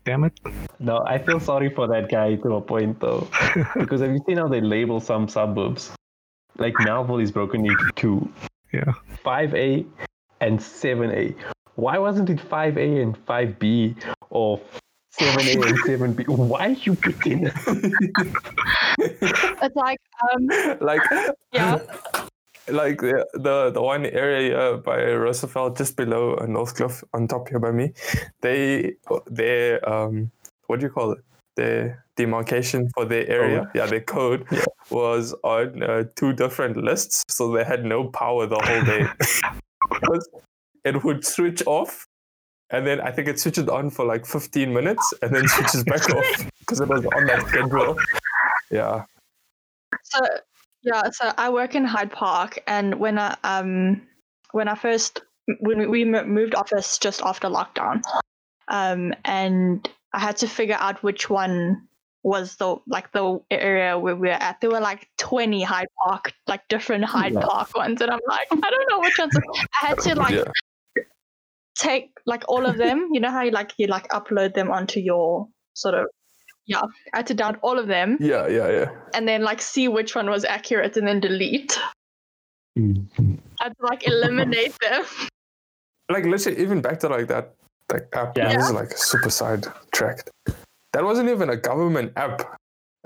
damn it. No, I feel sorry for that guy to a point though, because have you seen how they label some suburbs? Like Melville is broken into two, Yeah, 5A and 7A. Why wasn't it 5A and 5B or 7A and 7B? Why you put in? It's like, um, like, yeah, like the, the the one area by Roosevelt, just below uh, Northcliffe, on top here by me, they their um, what do you call it? Their demarcation for their area, yeah, their code was on uh, two different lists, so they had no power the whole day. It would switch off, and then I think it switches on for like 15 minutes, and then switches back off because it was on that schedule. Yeah. so yeah, so I work in Hyde Park, and when I um when I first when we, moved office just after lockdown, um, and I had to figure out which one was the like the area where we were at. There were like twenty Hyde Park, like different Hyde Yeah. Park ones, and I'm like, I don't know which ones. I had to like yeah. Take like all of them. You know how you like you like upload them onto your sort of yeah. I had to download all of them Yeah, yeah, yeah. and then like see which one was accurate and then delete. I had to like eliminate them. like literally even back to like that like app Yeah. this is like super side tracked that wasn't even a government app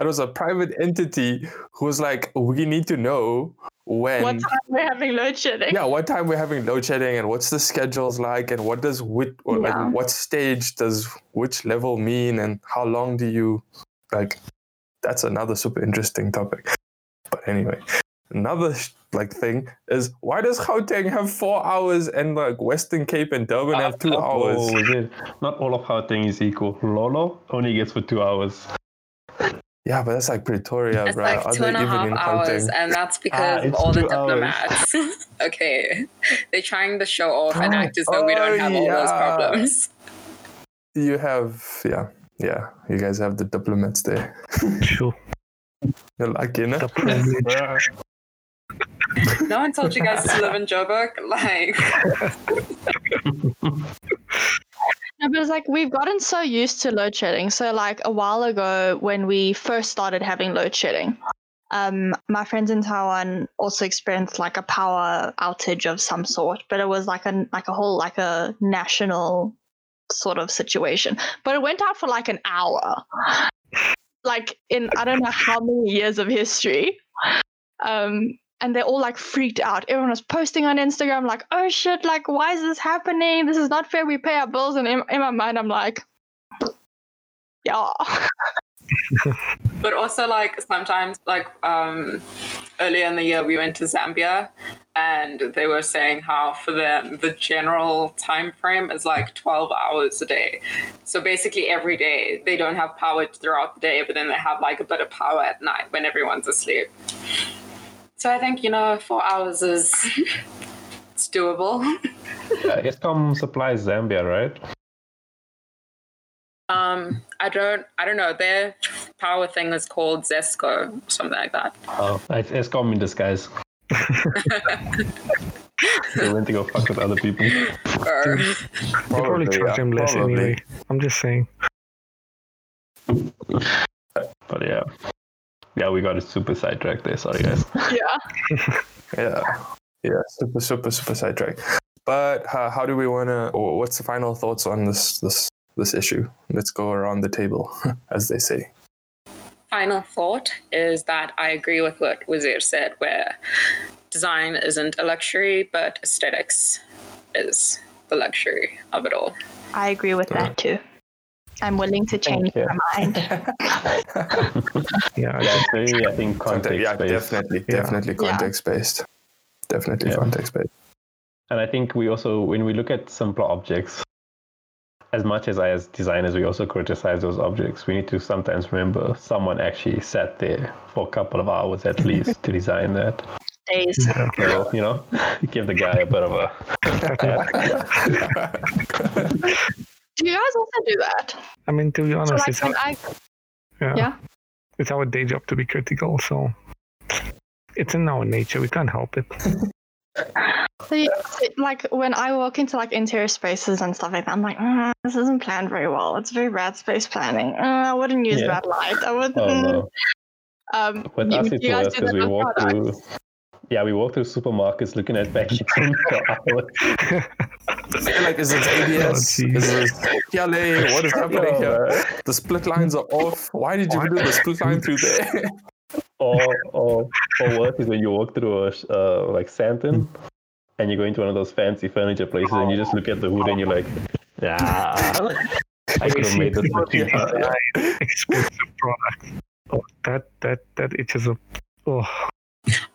It was a private entity who was like, we need to know when. What time we're having load shedding? Yeah, what time we're having load shedding, and what's the schedules like, and what does which, or Yeah. like what stage does which level mean, and how long do you like? That's another super interesting topic. But anyway, another like thing is why does Gauteng have four hours and like Western Cape and Durban have ah, two ah, hours? Oh. Not all of Gauteng is equal. Lolo only gets for two hours. Yeah, but that's like Pretoria, It's bro. like Are two they and a half in hours, Gauteng? and that's ah, because of all the diplomats. okay, they're trying to show off and Oh, act as though we don't have all those oh, problems. You have, yeah, yeah. You guys have the diplomats there. Sure. You're lucky, no? No one told you guys to live in Joburg. Like, No, but it's like we've gotten so used to load shedding. So like a while ago when we first started having load shedding, um, my friends in Taiwan also experienced like a power outage of some sort, but it was like a like a whole like a national sort of situation. But it went out for like an hour. Like in I don't know how many years of history. Um and they're all like freaked out. Everyone was posting on Instagram, like, oh shit, like, why is this happening? This is not fair. We pay our bills. And in, in my mind, I'm like, yeah. but also like sometimes like um earlier in the year we went to Zambia and they were saying how for them the general time frame is like 12 hours a day. So basically every day they don't have power throughout the day, but then they have like a bit of power at night when everyone's asleep. So I think, you know, four hours is it's doable. Yeah, Eskom supplies Zambia, right? Um, I don't, I don't know. Their power thing is called Zesco, or something like that. Oh, it's Eskom in disguise. they went to go fuck with other people. Or, They probably charge yeah, him less probably. anyway. I'm just saying. But yeah. Yeah, we got a super sidetracked there. Sorry, guys. Yeah. Yeah, yeah, super, super, super sidetrack. But uh, how do we want to? What's the final thoughts on this this this issue? Let's go around the table, as they say. final thought is that I agree with what Wazir said, where design isn't a luxury, but aesthetics is the luxury of it all. I agree with that too. I'm willing to change you. my mind. Yeah, I Yeah, very, I think, Context, context yeah, based. definitely, Yeah. definitely Yeah. context based. Definitely Yeah. context based. And I think we also, when we look at simpler objects, as much as I, as designers, we also criticize those objects. We need to sometimes remember someone actually sat there for a couple of hours at least to design that. Days. Yeah. So, you know, give the guy a bit of a. Do you guys also do that? I mean, to be So honest, like it's, when our, I yeah, yeah. it's our day job to be critical, so it's in our nature. We can't help it. So, yeah, like when I walk into like interior spaces and stuff like that, I'm like, "Mm, this isn't planned very well. It's very bad space planning. Uh, I wouldn't use Yeah. that light. I wouldn't. Oh, no. Um, With you, us, you it's guys do because we with walk products? through. Yeah, we walk through supermarkets looking at packaging for hours. like, is it ABS? Oh, is it PLA? What is happening here? The split lines are off. Why did you do the split line through there? or or or worse is when you walk through a uh, like Sandton and you go into one of those fancy furniture places and you just look at the hood and you're like, yeah, I could have made this for. Expensive product. Oh, that that that itches a. Oh,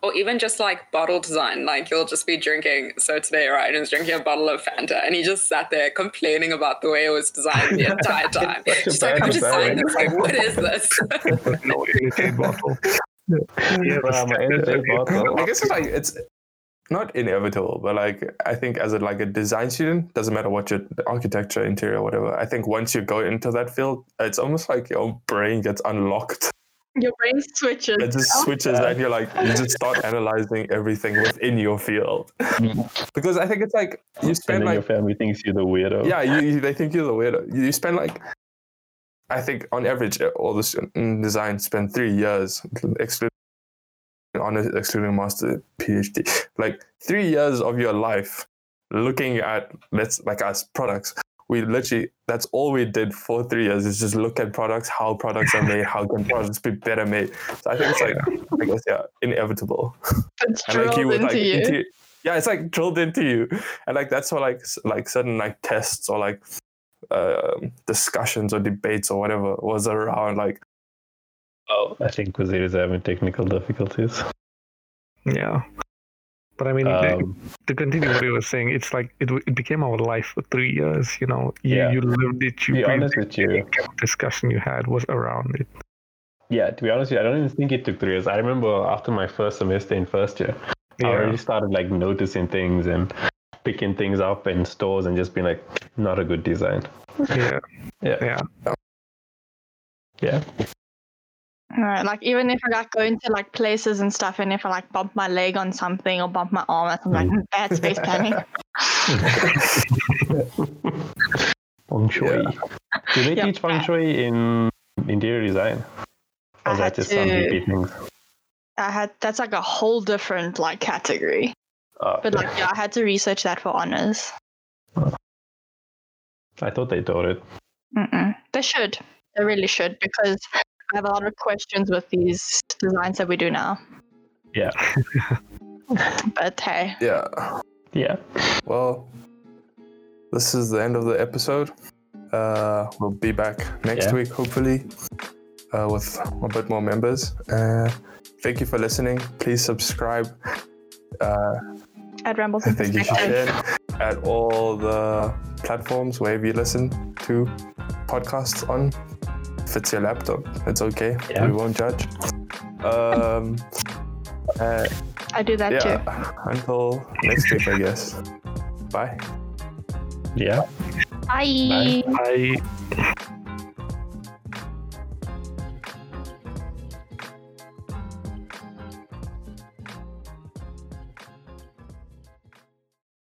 Or even just like bottle design, like you'll just be drinking. So today, Ryan was drinking a bottle of Fanta, and he just sat there complaining about the way it was designed the entire time. Such Just like, I'm design. designing this. Like, what is this? no imitate bottle. Yeah, Bruh, my energy bottle. I guess it's like it's not inevitable, but like I think as a like a design student, doesn't matter what your architecture, interior, whatever. I think once you go into that field, it's almost like your brain gets unlocked. Your brain switches. It just switches and you're like you just start analyzing everything within your field. because I think it's like you spend then your like family thinks you're the weirdo. yeah, you, you- they think you're the weirdo. You, you spend like I think on average uh, all the students in mm, design spend three years excluding honor excluding master PhD. Like three years of your life looking at let's like us products we literally that's all we did for three years is just look at products, how products are made, how can products be better made. So I think it's like I guess yeah, inevitable. It's And like drilled you would into like you. into yeah, it's like drilled into you, and like that's what like like certain like tests or like um discussions or debates or whatever was around like Oh, I think Wazir is having technical difficulties. Yeah. But I mean, Um, to continue what you were saying, it's like it, it became our life for three years. You know, you, Yeah. you lived it. You be honest breathed with you, it, discussion you had was around it. yeah, to be honest with you, I don't even think it took three years. I remember after my first semester in first year, I Yeah, already started like noticing things and picking things up in stores and just being like, not a good design. yeah, Yeah. yeah. Yeah. Right, like even if I like go into like places and stuff, and if I like bump my leg on something or bump my arm, I'm like "Mm, bad space planning. Feng Shui. Yeah. Do they Yeah. teach Feng Shui in interior design? I Or is that had just some to- hippie things? I had that's like a whole different like category. Oh, But like yeah, I had to research that for honors. I thought they taught it. Mm-mm. They should. They really should because I have a lot of questions with these designs that we do now. Yeah. But hey, yeah. Yeah. Well, this is the end of the episode. Uh, we'll be back next Yeah. week, hopefully, uh, with a bit more members. Uh, thank you for listening. Please subscribe. Uh, at Rambles I and think you should Perspective. share at all the platforms wherever you listen to podcasts on. If it's your laptop, it's okay. Yeah. We won't judge. Um, uh, I do that too. Until next week, I guess. Bye. Yeah. Bye. I